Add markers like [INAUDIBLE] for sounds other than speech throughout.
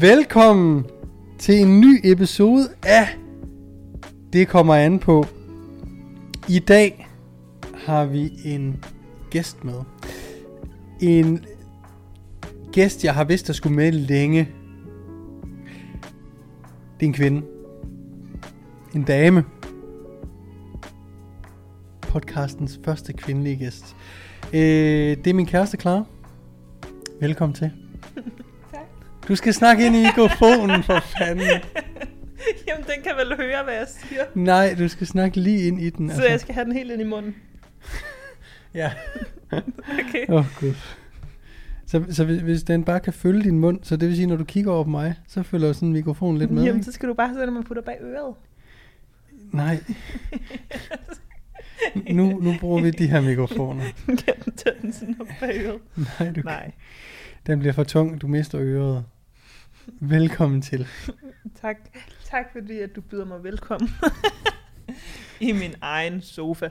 Velkommen til en ny episode af Det kommer an på. I dag har vi en gæst med. En gæst, jeg har vidst, der skulle med længe. Det er en kvinde. En dame. Podcastens første kvindelige gæst. Øh, det er min kæreste, Clara. Velkommen til. Du skal snakke ind i mikrofonen, for fanden. [LAUGHS] Jamen, den kan vel høre, hvad jeg siger. Nej, du skal snakke lige ind i den. Så jeg skal have den helt ind i munden. [LAUGHS] Ja. [LAUGHS] Okay. Åh, oh, gud. Så, så hvis, hvis den bare kan følge din mund, så det vil sige, når du kigger over på mig, så følger sådan mikrofonen lidt med. Jamen, ikke? så skal du bare sådan, at man putter bag øret. Nej. Nu, nu bruger vi de her mikrofoner. kan den tage den sådan op bag øret? Nej, du, Nej. Den bliver for tung, du mister øret. Velkommen til. [LAUGHS] Tak. Tak fordi, at du byder mig velkommen. [LAUGHS] I min egen sofa.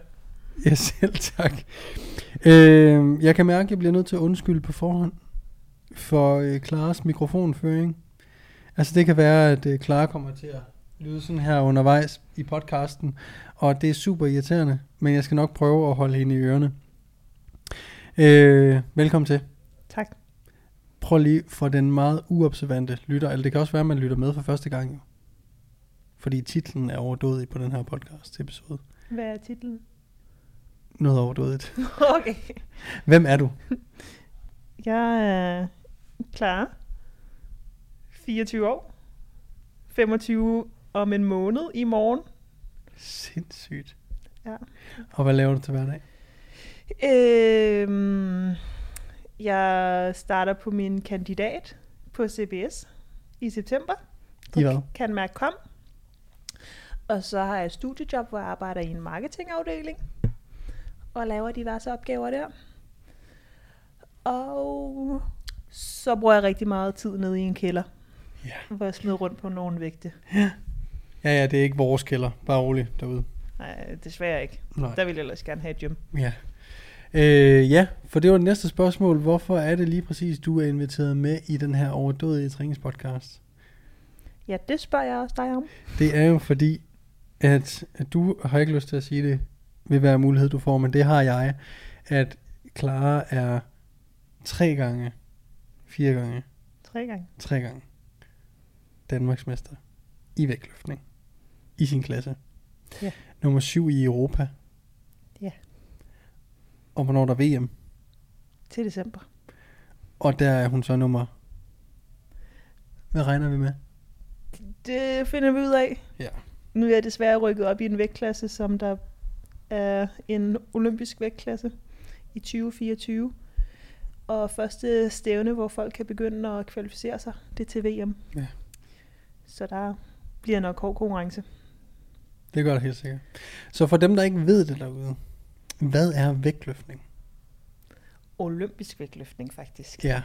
Ja, selv tak. Øh, jeg kan mærke, at jeg bliver nødt til at undskylde på forhånd for øh, Klares mikrofonføring. Altså det kan være, at øh, Clara kommer til at lyde sådan her undervejs i podcasten, og det er super irriterende, men jeg skal nok prøve at holde hende i ørerne. Øh, velkommen til. Prøv lige for den meget uobservante lytter, eller det kan også være, at man lytter med for første gang jo. Fordi titlen er overdådig på den her podcast episode. Hvad er titlen? Noget overdådigt. [LAUGHS] okay. Hvem er du? Jeg er klar. 24 år. 25 om en måned i morgen. Sindssygt. Ja. Og hvad laver du til hverdag? Øhm, jeg starter på min kandidat på CBS i september. I hvad? Kan mærke kom. Og så har jeg et studiejob, hvor jeg arbejder i en marketingafdeling. Og laver diverse opgaver der. Og så bruger jeg rigtig meget tid nede i en kælder. Ja. Hvor jeg smider rundt på nogle vægte. Ja, ja, det er ikke vores kælder. Bare rolig derude. Nej, desværre ikke. Nej. Der vil jeg ellers gerne have et gym. Ja. Øh, ja, for det var det næste spørgsmål. Hvorfor er det lige præcis, du er inviteret med i den her overdådige træningspodcast? Ja, det spørger jeg også dig om. Det er jo fordi, at, at du har ikke lyst til at sige det, vil være mulighed, du får, men det har jeg, at Clara er tre gange, fire gange, Tre gange. tre gange Danmarksmester i vægtløftning i sin klasse. Ja. Nummer syv i Europa. Og hvornår der er VM. Til december. Og der er hun så nummer... Hvad regner vi med? Det finder vi ud af. Ja. Nu er jeg desværre rykket op i en vægtklasse, som der er en olympisk vægtklasse i 2024. Og første stævne, hvor folk kan begynde at kvalificere sig, det er til VM. Ja. Så der bliver nok hård konkurrence. Det gør det helt sikkert. Så for dem, der ikke ved det derude, hvad er vægtløftning? Olympisk vægtløftning faktisk. Ja.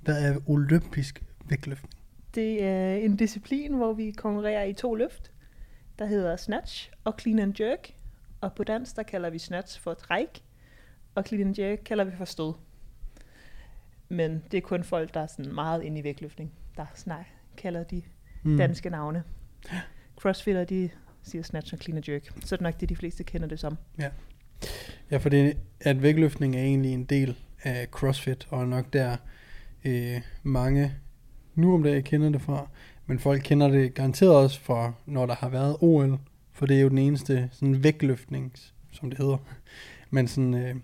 Hvad er olympisk vægtløftning? Det er en disciplin, hvor vi konkurrerer i to løft, der hedder snatch og clean and jerk. Og på dansk, der kalder vi snatch for træk, og clean and jerk kalder vi for stød. Men det er kun folk, der er sådan meget inde i vægtløftning, der snak, kalder de Mm. danske navne. Crossfitter, de siger snatch og clean and jerk. Så er det nok det, de fleste kender det som. Ja, for det, at vægtløftning er egentlig en del af CrossFit, og nok der øh, mange nu om dagen kender det fra, men folk kender det garanteret også fra, når der har været OL, for det er jo den eneste sådan vægtløftning, som det hedder, men sådan øh,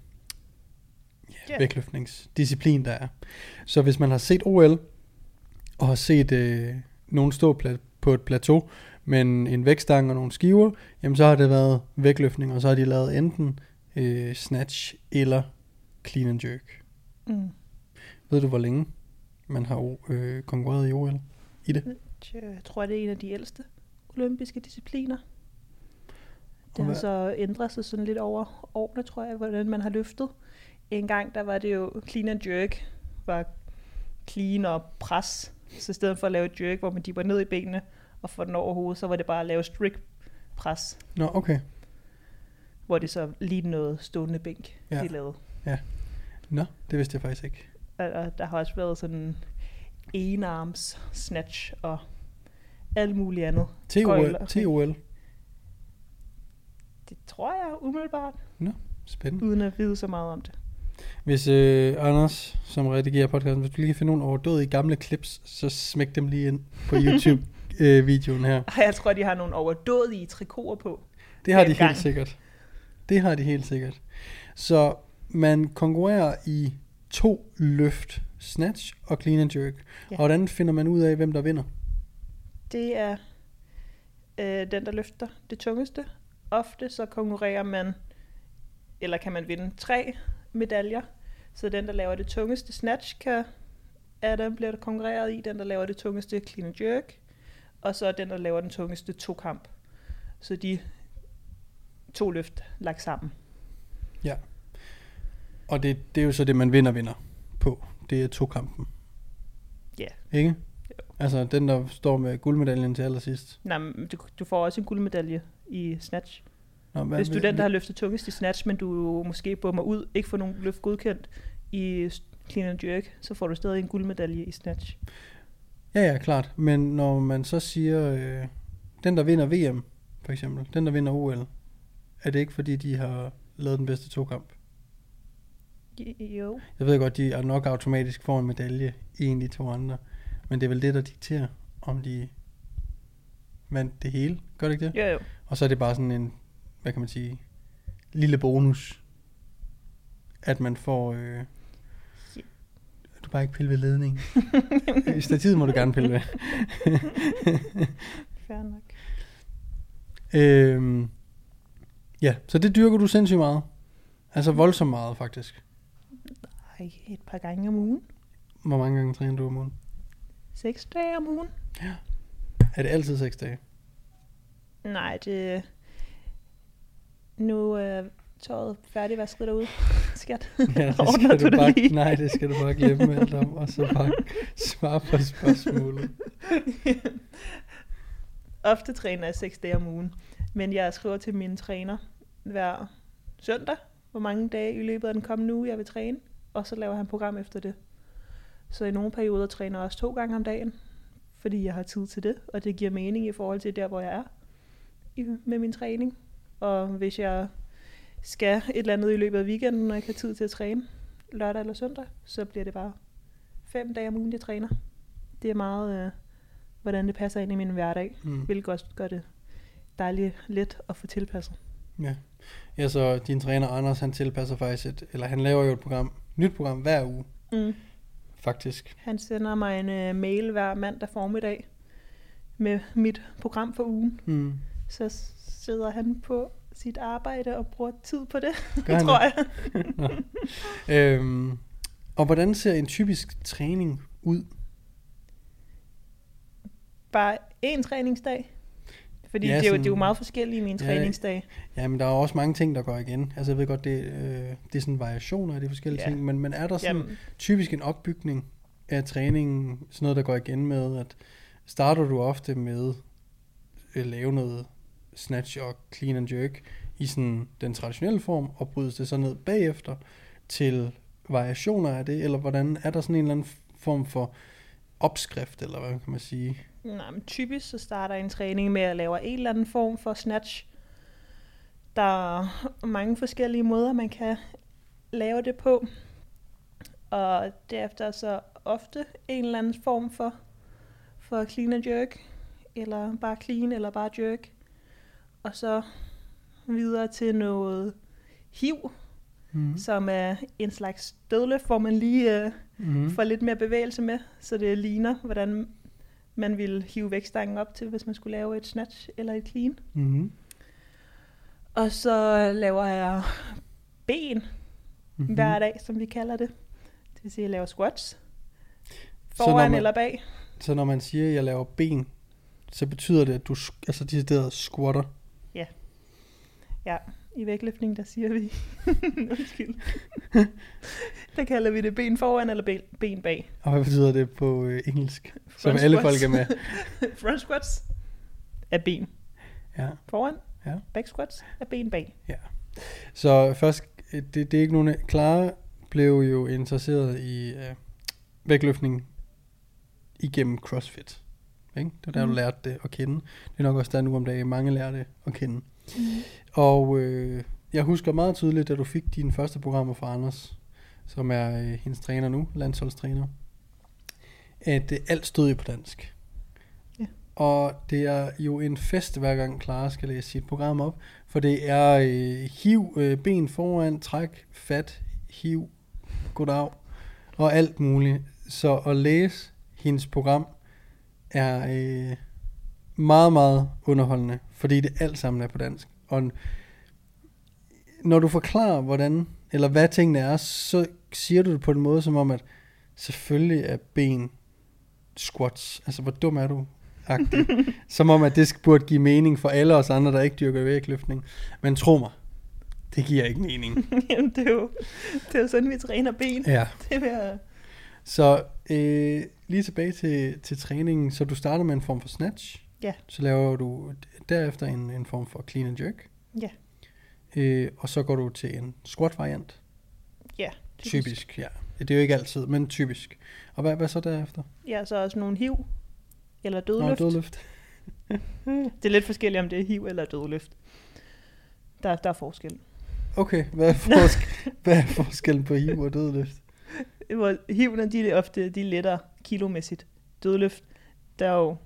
ja, Ja. vægtløftningsdisciplin, der er. Så hvis man har set OL, og har set øh, nogen stå på et plateau, med en, vægtstang og nogle skiver, jamen så har det været vægtløftning, og så har de lavet enten øh, snatch eller clean and jerk. Mm. Ved du, hvor længe man har øh, konkurreret i OL i det? Jeg tror, det er en af de ældste olympiske discipliner. Det har så ændret sig sådan lidt over årene, tror jeg, hvordan man har løftet. En gang, der var det jo clean and jerk, var clean og pres. Så i stedet for at lave et jerk, hvor man dipper ned i benene og får den over hovedet, så var det bare at lave strict pres, Nå, okay. hvor det så lige noget stående bænk, Ja. ja. de lavede. Nå, det vidste jeg faktisk ikke. Og, og der har også været sådan enarms snatch og alt muligt andet. TOL. TOL. Det tror jeg umiddelbart, Spændende. uden at vide så meget om det. Hvis øh, Anders, som redigerer podcasten, hvis du lige kan finde nogle overdådige gamle clips, så smæk dem lige ind på [LAUGHS] YouTube-videoen her. Ej, jeg tror, de har nogle overdådige trikoter på. Det har de Dengang. helt sikkert. Det har de helt sikkert. Så man konkurrerer i to løft, snatch og clean and jerk. Ja. Og hvordan finder man ud af, hvem der vinder? Det er øh, den, der løfter det tungeste. Ofte så konkurrerer man, eller kan man vinde tre medaljer. Så den, der laver det tungeste snatch, kan, er den bliver der konkurreret i. Den, der laver det tungeste clean and jerk. Og så den, der laver den tungeste to-kamp. Så de to løft lagt sammen. Og det, det er jo så det, man vinder vinder på. Det er to kampen. Ja. Ikke? Jo. Altså den, der står med guldmedaljen til allersidst. Nej, men du, du får også en guldmedalje i snatch. Nå, hvad, Hvis du er den, der har løftet tungest i snatch, men du måske bummer ud, ikke får nogen løft godkendt i clean and jerk, så får du stadig en guldmedalje i snatch. Ja, ja, klart. Men når man så siger, øh, den der vinder VM, for eksempel, den der vinder OL, er det ikke fordi, de har lavet den bedste to-kamp? Jo. Jeg ved godt, de er nok automatisk får en medalje i en af de to andre. Men det er vel det, der dikterer, om de vandt det hele. Gør det ikke det? Jo, jo. Og så er det bare sådan en, hvad kan man sige, lille bonus, at man får... Øh, bare ikke pille ved ledningen. [LAUGHS] I stativet må du gerne pille ved. [LAUGHS] Fair nok. Øhm, ja, så det dyrker du sindssygt meget. Altså voldsomt meget, faktisk. Ej, et par gange om ugen. Hvor mange gange træner du om ugen? Seks dage om ugen. Er det altid seks dage? Nej, det... Nu er tøjet færdigvasket derude. Skat. [LAUGHS] Ja, det [LAUGHS] Ordner skal du du det bare, lige? nej, det skal du bare glemme alt om, og så bare [LAUGHS] svare på spørgsmålet. Ofte træner jeg seks dage om ugen. Men jeg skriver til min træner hver søndag, hvor mange dage i løbet af den kommende uge, jeg vil træne. Og så laver han program efter det. Så i nogle perioder træner jeg også to gange om dagen, fordi jeg har tid til det, og det giver mening i forhold til der, hvor jeg er med min træning. Og hvis jeg skal et eller andet i løbet af weekenden, når jeg ikke har tid til at træne, lørdag eller søndag, så bliver det bare fem dage om ugen, jeg træner. Det er meget, øh, hvordan det passer ind i min hverdag, Mm. hvilket også gør det dejligt let at få tilpasset. Ja. ja, så din træner Anders, han tilpasser faktisk et, eller han laver jo et program, nyt program hver uge, Mm. faktisk. Han sender mig en øh, mail hver mandag formiddag med mit program for ugen. Mm. Så sidder han på sit arbejde og bruger tid på det, Gør [LAUGHS] tror jeg. [LAUGHS] Øhm, og hvordan ser en typisk træning ud? Bare én træningsdag. Fordi Ja, ja, det, er jo, sådan- det er jo meget forskellige mine Ja, træningsdage. Ja, men der er også mange ting, der går igen. Altså jeg ved godt, det, øh, det er sådan variationer af de forskellige Ja. ting, men, men er der sådan Jamen, typisk en opbygning af træningen, sådan noget, der går igen med, at starter du ofte med at lave noget snatch og clean and jerk i sådan den traditionelle form, og brydes det så ned bagefter til variationer af det, eller hvordan er der sådan en eller anden form for opskrift, eller hvad kan man sige? nej, men typisk så starter en træning med at lave en eller anden form for snatch. Der er mange forskellige måder, man kan lave det på. Og derefter så ofte en eller anden form for, for clean and jerk. Eller bare clean, eller bare jerk. Og så videre til noget hiv, Mm. som er en slags dødløft, hvor man lige øh, Mm. får lidt mere bevægelse med, så det ligner, hvordan man ville hive vægtstangen op til, hvis man skulle lave et snatch eller et clean. Mm. Og så laver jeg ben Mm. hver dag, som vi kalder det. Det vil sige, at jeg laver squats. Foran man- eller bag. Så når man siger, at jeg laver ben, så betyder det, at du altså decideret squatter. Ja, i vægtløftning, der siger vi... [LAUGHS] Undskyld. [LAUGHS] der kalder vi det ben foran eller ben, bag. Og hvad betyder det på øh, engelsk? Front alle squats. folk er med. [LAUGHS] Front squats er ben Ja. foran. Ja. Back squats er ben bag. Så først, øh, det, det er ikke nogen... Clara blev jo interesseret i øh, vægtløftning igennem CrossFit. Ikke? Det var der, Mhm. du lærte det at kende. Det er nok også der nu om dagen, mange lærer det at kende. Mm. Og øh, jeg husker meget tydeligt, da du fik dine første programmer fra Anders, som er øh, hendes træner nu, landsholdstræner, at øh, alt stod jo på dansk. Ja. Og det er jo en fest, hver gang Clara skal læse sit program op, for det er øh, hiv, øh, ben foran, træk, fat, hiv, goddag, og alt muligt. Så at læse hendes program er øh, meget, meget underholdende, fordi det alt sammen er på dansk. Og når du forklarer, hvordan, eller hvad tingene er, så siger du det på en måde, som om, at selvfølgelig er ben squats. Altså, hvor dum er du? [LAUGHS] Som om, at det burde give mening for alle os andre, der ikke dyrker vægtløftning. Men tro mig, det giver ikke mening. [LAUGHS] Jamen, det er, jo, det er jo sådan, vi træner ben. ja. [LAUGHS] Det vil jeg... Så øh, lige tilbage til, til træningen. Så du starter med en form for snatch. Ja. Så laver du derefter en, en form for clean and jerk. Ja. Øh, og så går du til en squat variant. Ja, Typisk, ja. Det er jo ikke altid, men typisk. Og hvad, hvad så derefter? Ja, så også nogle hiv eller Nå, dødløft. dødløft. [LAUGHS] Det er lidt forskelligt, om det er hiv eller dødløft. Der, der er forskel. Okay, hvad er, forsk- [LAUGHS] hvad er forskellen på hiv og dødløft? Hivene, de er ofte de er lettere kilomæssigt. Dødløft, der er jo,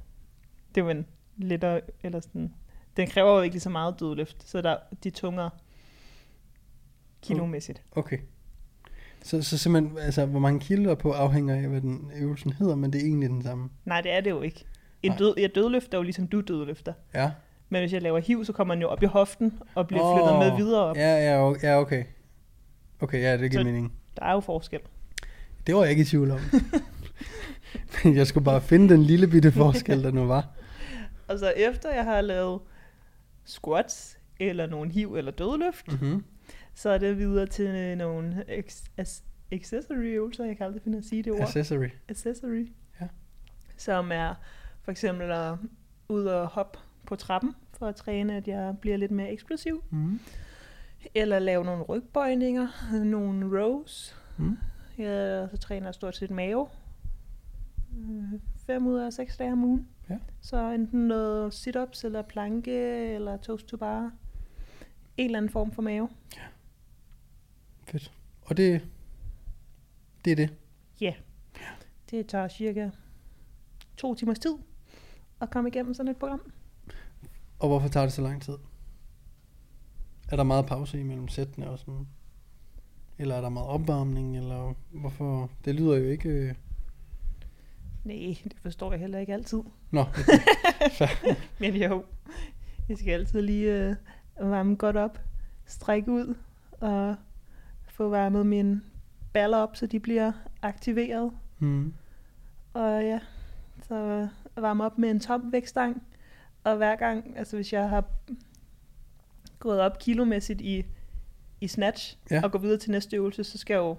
det er jo en lettere, eller sådan, den kræver jo ikke lige så meget dødløft, så der, de er tungere kilomæssigt. Okay. Så, så simpelthen, altså, hvor mange kilo er på afhænger af, hvad den øvelsen hedder, men det er egentlig den samme. Nej, det er det jo ikke. En død, ja, dødløft er jo ligesom du dødløfter. Ja. Men hvis jeg laver hiv, så kommer man jo op i hoften og bliver Åh, flyttet med videre op. Ja, ja, ja, okay. Okay, ja, det giver Så- mening. Der er jo forskel. Det var jeg ikke i tvivl om. [LAUGHS] Jeg skulle bare finde den lille bitte forskel, der nu var. Og så efter jeg har lavet squats, eller nogle hiv eller dødløft, Mm-hmm. så er det videre til nogle ex- accessory øvelser, jeg kan aldrig finde at sige det ord. Accessory. accessory. Ja. Som er for eksempel at ud og hoppe på trappen, for at træne, at jeg bliver lidt mere eksplosiv. Mm. Eller lave nogle rygbøjninger, nogle rows. Mm. Ja, så træner jeg stort set mave. Øh, Fem ud af seks dage om ugen. Ja. Så enten noget sit-ups, eller planke, eller toast to bar. En eller anden form for mave. Fedt. Og det, det er det. Det tager cirka to timers tid at komme igennem sådan et program. Og hvorfor tager det så lang tid? Er der meget pause imellem sættene og sådan? Eller er der meget opvarmning? Eller hvorfor? Det lyder jo ikke... Nej, det forstår jeg heller ikke altid. Nå, [LAUGHS] Men jo, jeg skal altid lige øh, varme godt op, strække ud og få varmet mine baller op, så de bliver aktiveret. mm. Og ja, så varme op med en tom vægtstang. Og hver gang, altså hvis jeg har gået op kilomæssigt i, i snatch, ja. og går videre til næste øvelse, så skal jeg jo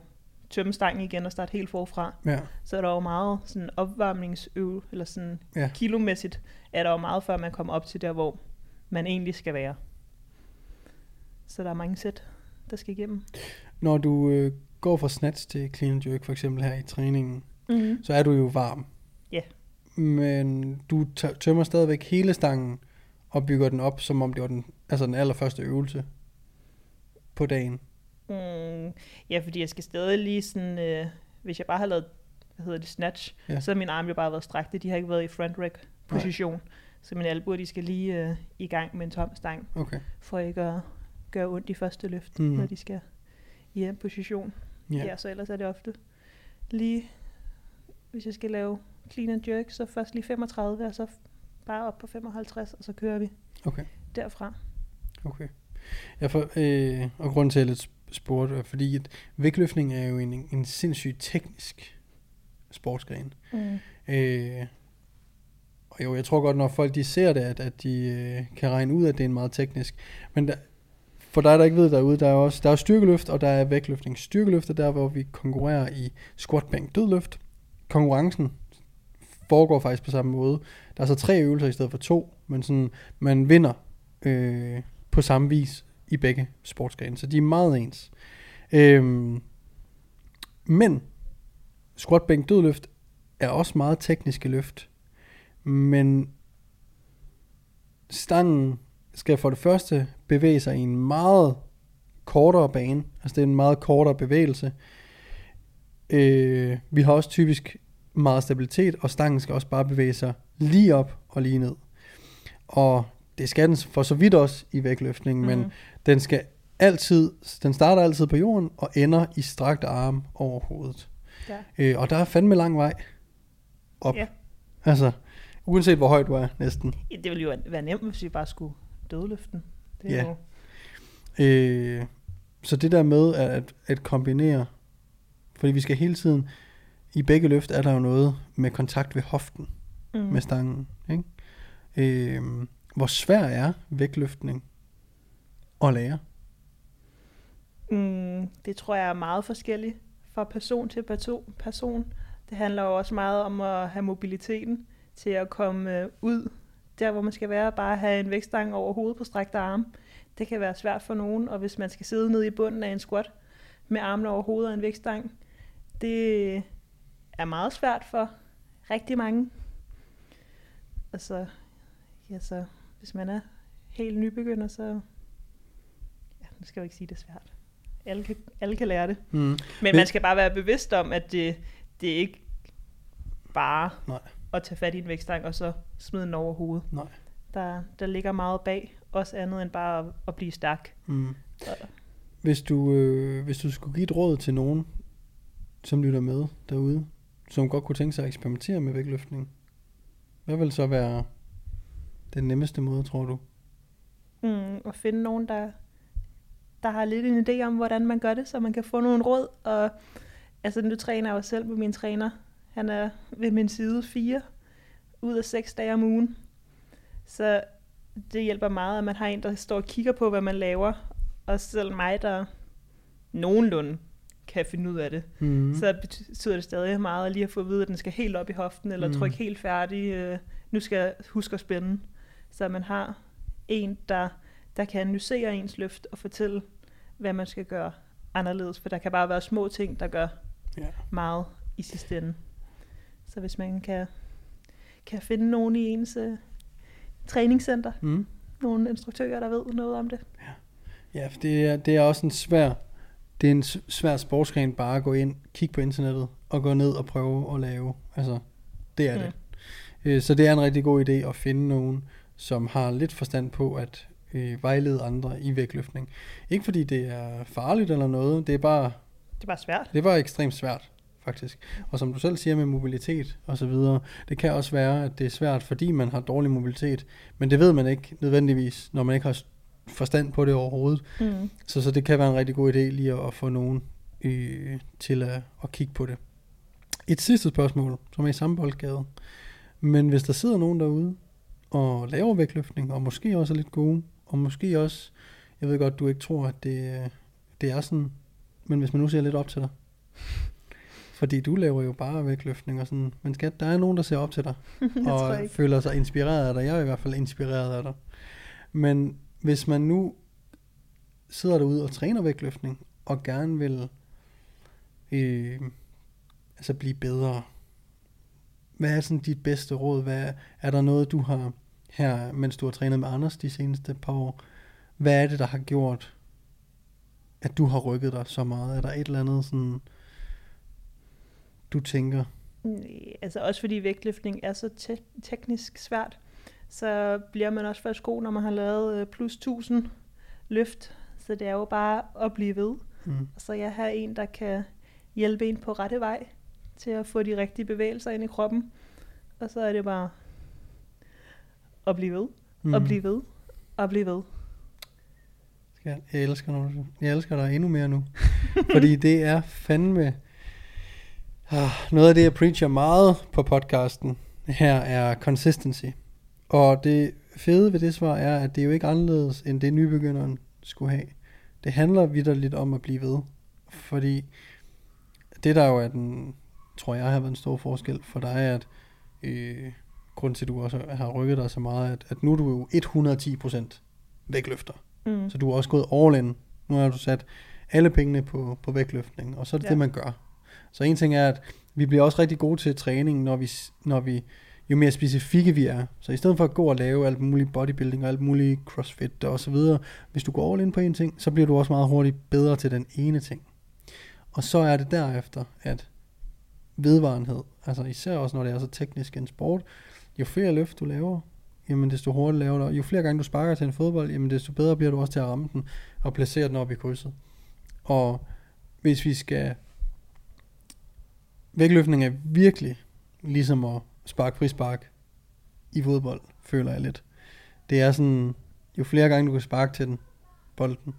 tømme stangen igen og starte helt forfra. ja, Så er der jo meget sådan opvarmningsøv, eller sådan Ja. kilomæssigt, er der jo meget før man kommer op til der, hvor man egentlig skal være. Så der er mange sæt, der skal igennem. Når du øh, går fra snatch til clean and jerk, for eksempel her i træningen, Mm-hmm. så er du jo varm. Ja. Men du tø- tømmer stadigvæk hele stangen og bygger den op, som om det var den, altså den allerførste øvelse på dagen. Mm, ja, fordi jeg skal stadig lige sådan, øh, hvis jeg bare har lavet, hvad hedder det, snatch, Ja. så har mine arme jo bare været strakte. De har ikke været i front rack position. Så mine albuer, de skal lige øh, i gang med en tom stang, Okay. for ikke at gøre ondt i første løft, Mm. når de skal i en position. Ja. Ja. så ellers er det ofte lige, hvis jeg skal lave clean and jerk, så først lige 35, og så bare op på 55, og så kører vi Okay. derfra. Okay. Ja, for, øh, og grunden til, at jeg lidt spurgte, fordi, at vægtløftning er jo en, en sindssygt teknisk sportsgren. Mm. Øh, og jo, jeg tror godt, når folk de ser det, at, at de øh, kan regne ud, at det er en meget teknisk. Men der, for dig, der ikke ved derude, der er også der er styrkeløft, og der er vægtløftning. Styrkeløft er der, hvor vi konkurrerer i squat, bænk, dødløft. Konkurrencen foregår faktisk på samme måde. Der er så tre øvelser i stedet for to, men sådan, man vinder øh, på samme vis i begge sportsgrene. Så de er meget ens. Øhm, men squat, bænk, dødløft er også meget tekniske løft, men stangen skal for det første bevæge sig i en meget kortere bane, altså det er en meget kortere bevægelse. Øh, vi har også typisk meget stabilitet, og stangen skal også bare bevæge sig lige op og lige ned. Og det skal den for så vidt også i vægtløftning, mm. men Mhm. den skal altid, den starter altid på jorden og ender i strakt arm over hovedet. Ja. Øh, og der er fandme lang vej op. Ja. Altså, uanset hvor højt du er, næsten. Det ville jo være nemt, hvis vi bare skulle dødløfte den. Det Ja. jo, Øh, så det der med at, at, at kombinere, fordi vi skal hele tiden, i begge løft er der jo noget med kontakt ved hoften mm. med stangen. Ikke? Øh, hvor svær er vægtløftning at lære? Mm, det tror jeg er meget forskelligt fra person til person. Det handler jo også meget om at have mobiliteten til at komme øh, ud der, hvor man skal være. Bare have en vægtstang over hovedet på strakte arme. Det kan være svært for nogen, og hvis man skal sidde nede i bunden af en squat med armene over hovedet og en vægtstang, det er meget svært for rigtig mange. Altså, ja, så hvis man er helt nybegynder, så... Ja, nu skal jeg jo ikke sige, det er svært. Alle kan, alle kan lære det. Mm. Men Men- man skal bare være bevidst om, at det, det er ikke bare Nej. at tage fat i en vægtstang og så smide den over hovedet. Nej. Der, der ligger meget bag, også andet end bare at, at blive stærk. Mm. Så, Hvis du, øh, hvis du skulle give et råd til nogen, som lytter med derude, som godt kunne tænke sig at eksperimentere med vægtløftning, hvad vil så være den nemmeste måde, tror du? mm, at finde nogen, der, der har lidt en idé om, hvordan man gør det, så man kan få nogle råd. Og altså, nu træner jeg jo selv med min træner. Han er ved min side fire ud af seks dage om ugen. Så det hjælper meget, at man har en, der står og kigger på, hvad man laver. Og selv mig, der nogenlunde kan finde ud af det. Mm. Så betyder det stadig meget at lige at få at vide, at den skal helt op i hoften, eller mm. trykke helt færdig. Øh, nu skal jeg huske at spænde. Så man har en, der, der kan analysere ens løft og fortælle, hvad man skal gøre anderledes. For der kan bare være små ting, der gør Ja. meget i sidste ende. Så hvis man kan, kan finde nogen i ens øh, træningscenter, Mm. nogle instruktører, der ved noget om det. Ja, for det er, det er også en svær, det er en svær sportsgren bare at gå ind, kigge på internettet og gå ned og prøve at lave. Altså, det er Mm. det. Øh, Så det er en rigtig god idé at finde nogen, som har lidt forstand på at øh, vejlede andre i vægtløftning. Ikke fordi det er farligt eller noget, det er bare, Det er bare svært. det er bare ekstremt svært faktisk. Og som du selv siger med mobilitet og så videre, det kan også være, at det er svært, fordi man har dårlig mobilitet, men det ved man ikke nødvendigvis, når man ikke har forstand på det overhovedet. Mm. Så, så det kan være en rigtig god idé lige at, at få nogen øh, til at, at kigge på det. Et sidste spørgsmål, som er i samme boldgade. Men hvis der sidder nogen derude og laver vægtløftning, og måske også er lidt gode, og måske også, jeg ved godt, du ikke tror, at det, øh, det er sådan, men hvis man nu ser lidt op til dig, fordi du laver jo bare vægtløftning og sådan, men skat, der er nogen, der ser op til dig, [LAUGHS] og føler sig inspireret af dig. Jeg er i hvert fald inspireret af dig. Men hvis man nu sidder derude og træner vægtløftning, og gerne vil øh, altså blive bedre, hvad er sådan dit bedste råd? Hvad, er der noget, du har her, mens du har trænet med Anders de seneste par år? Hvad er det, der har gjort, at du har rykket dig så meget? Er der et eller andet, sådan, du tænker? Altså også fordi vægtløftning er så te- teknisk svært, så bliver man også først god, når man har lavet øh, plus 1000 løft. Så det er jo bare at blive ved. Mm. Så jeg har en, der kan hjælpe en på rette vej til at få de rigtige bevægelser ind i kroppen. Og så er det bare at blive ved, mm. og blive ved, og blive ved. Jeg, jeg elsker du, jeg elsker dig endnu mere nu. [LAUGHS] Fordi det er fandme... Ah, noget af det, jeg preacher meget på podcasten her, er consistency. Og det fede ved det svar er, at det er jo ikke anderledes, end det nybegynderen skulle have. Det handler vidderligt om at blive ved. Fordi det der jo er den, tror jeg har været en stor forskel for dig, er, at øh, grund til, at du også har rykket dig så meget, at, at nu er du jo 110% vægtløfter. Mm. Så du er også gået all in. Nu har du sat alle pengene på, på vægtløftning, og så er det Ja. det, man gør. Så en ting er, at vi bliver også rigtig gode til træning, når vi, når vi, jo mere specifikke vi er. Så i stedet for at gå og lave alt muligt bodybuilding og alt muligt crossfit og så videre, hvis du går all in på en ting, så bliver du også meget hurtigt bedre til den ene ting. Og så er det derefter, at vedvarenhed, altså især også når det er så teknisk en sport, jo flere løft du laver, jamen desto hurtigere laver du, jo flere gange du sparker til en fodbold, jamen desto bedre bliver du også til at ramme den og placere den op i krydset. Og hvis vi skal vægtløftning er virkelig ligesom at sparke frispark i fodbold, føler jeg lidt. Det er sådan, jo flere gange du kan sparke til den, bolden,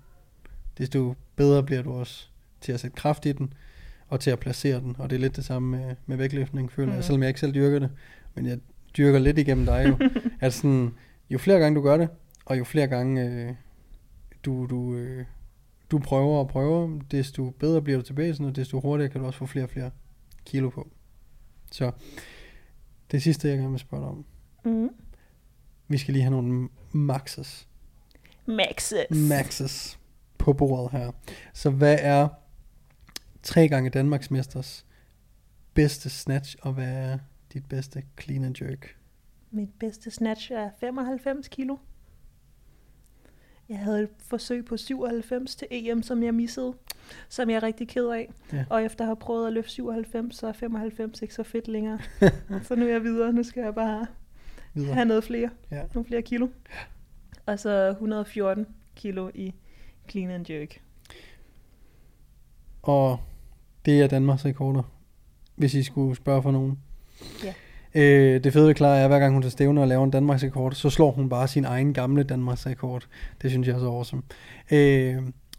desto bedre bliver du også til at sætte kraft i den, og til at placere den. Og det er lidt det samme med, med vægtløftning, føler mm. jeg, Mhm. selvom jeg ikke selv dyrker det. Men jeg dyrker lidt igennem dig jo. [LAUGHS] at sådan, jo flere gange du gør det, og jo flere gange øh, du, du, øh, du prøver og prøver, desto bedre bliver du tilbage, sådan, og desto hurtigere kan du også få flere og flere kilo på. Så det sidste, jeg gerne vil spørge dig om. Mm. Vi skal lige have nogle maxes. Maxes. Maxes på bordet her. Så hvad er tre gange Danmarksmesters bedste snatch, og hvad er dit bedste clean and jerk? Mit bedste snatch er 95 kilo. Jeg havde et forsøg på 97 til EM, som jeg missede, som jeg er rigtig ked af. Ja. Og efter at have prøvet at løfte 97, så er 95 ikke så fedt længere. [LAUGHS] så nu er jeg videre. Nu skal jeg bare Videre. have noget flere. Ja. Nogle flere kilo. Og så 114 kilo i clean and jerk. Og det er Danmarks rekorder, hvis I skulle spørge for nogen. Ja. Øh, det fede ved Clara er, at hver gang hun tager stævne og laver en Danmarks rekord, så slår hun bare sin egen gamle Danmarks rekord. Det synes jeg er så awesome. Øh,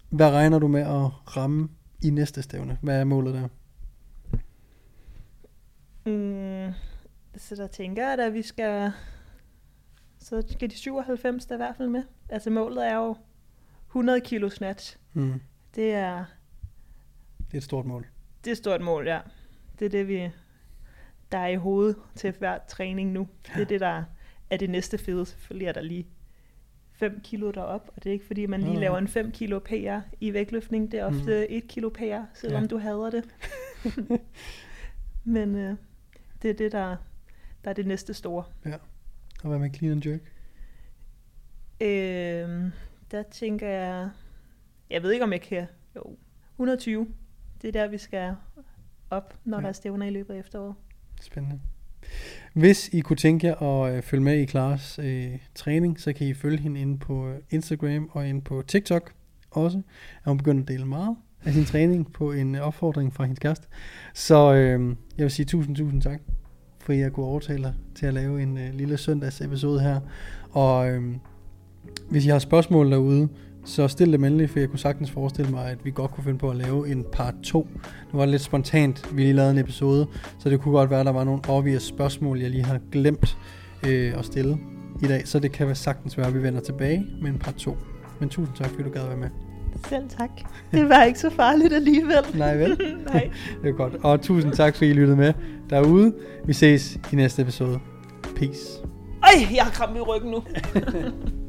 hvad regner du med at ramme i næste stævne? Hvad er målet der? Mm, så der tænker jeg, at vi skal... Så skal de 97 der i hvert fald med. Altså målet er jo 100 kilo snatch. Mm, Det er, det er et stort mål. Det er et stort mål, ja. Det er det, vi, der er i hovedet til hver træning nu. Det er det, der er det næste fede. Selvfølgelig er der lige 5 kilo derop, og det er ikke fordi, man lige Nå. laver en 5 kilo PR i vægtløftning. Det er ofte 1 kilo PR, selvom Ja. du hader det. [LAUGHS] Men øh, det er det, der, der er det næste store. Og hvad med clean and jerk? Øh, der tænker jeg, jeg ved ikke om jeg kan, jo, 120. Det er der, vi skal op, når Ja. der er stævner i løbet af efteråret. Spændende. Hvis I kunne tænke jer at øh, følge med i Klares øh, træning, så kan I følge hende inde på øh, Instagram og inde på TikTok også. Er hun begyndt at dele meget af sin træning på en øh, opfordring fra hendes kæreste. Så øh, jeg vil sige tusind, tusind tak, for at jeg kunne overtale dig til at lave en øh, lille søndags episode her. Og øh, hvis I har spørgsmål derude, så stil dem endelig, for jeg kunne sagtens forestille mig, at vi godt kunne finde på at lave en part 2. Nu var det lidt spontant, vi lige lavede en episode, så det kunne godt være, at der var nogle obvious spørgsmål, jeg lige har glemt øh, at stille i dag. Så det kan være sagtens være, at vi vender tilbage med en part 2. Men tusind tak, fordi du gad være med. Selv tak. Det var ikke så farligt alligevel. [LAUGHS] Nej vel? [LAUGHS] Nej. Det er godt. Og tusind tak, fordi I lyttede med derude. Vi ses i næste episode. Peace. Ej, jeg har kram i ryggen nu. [LAUGHS]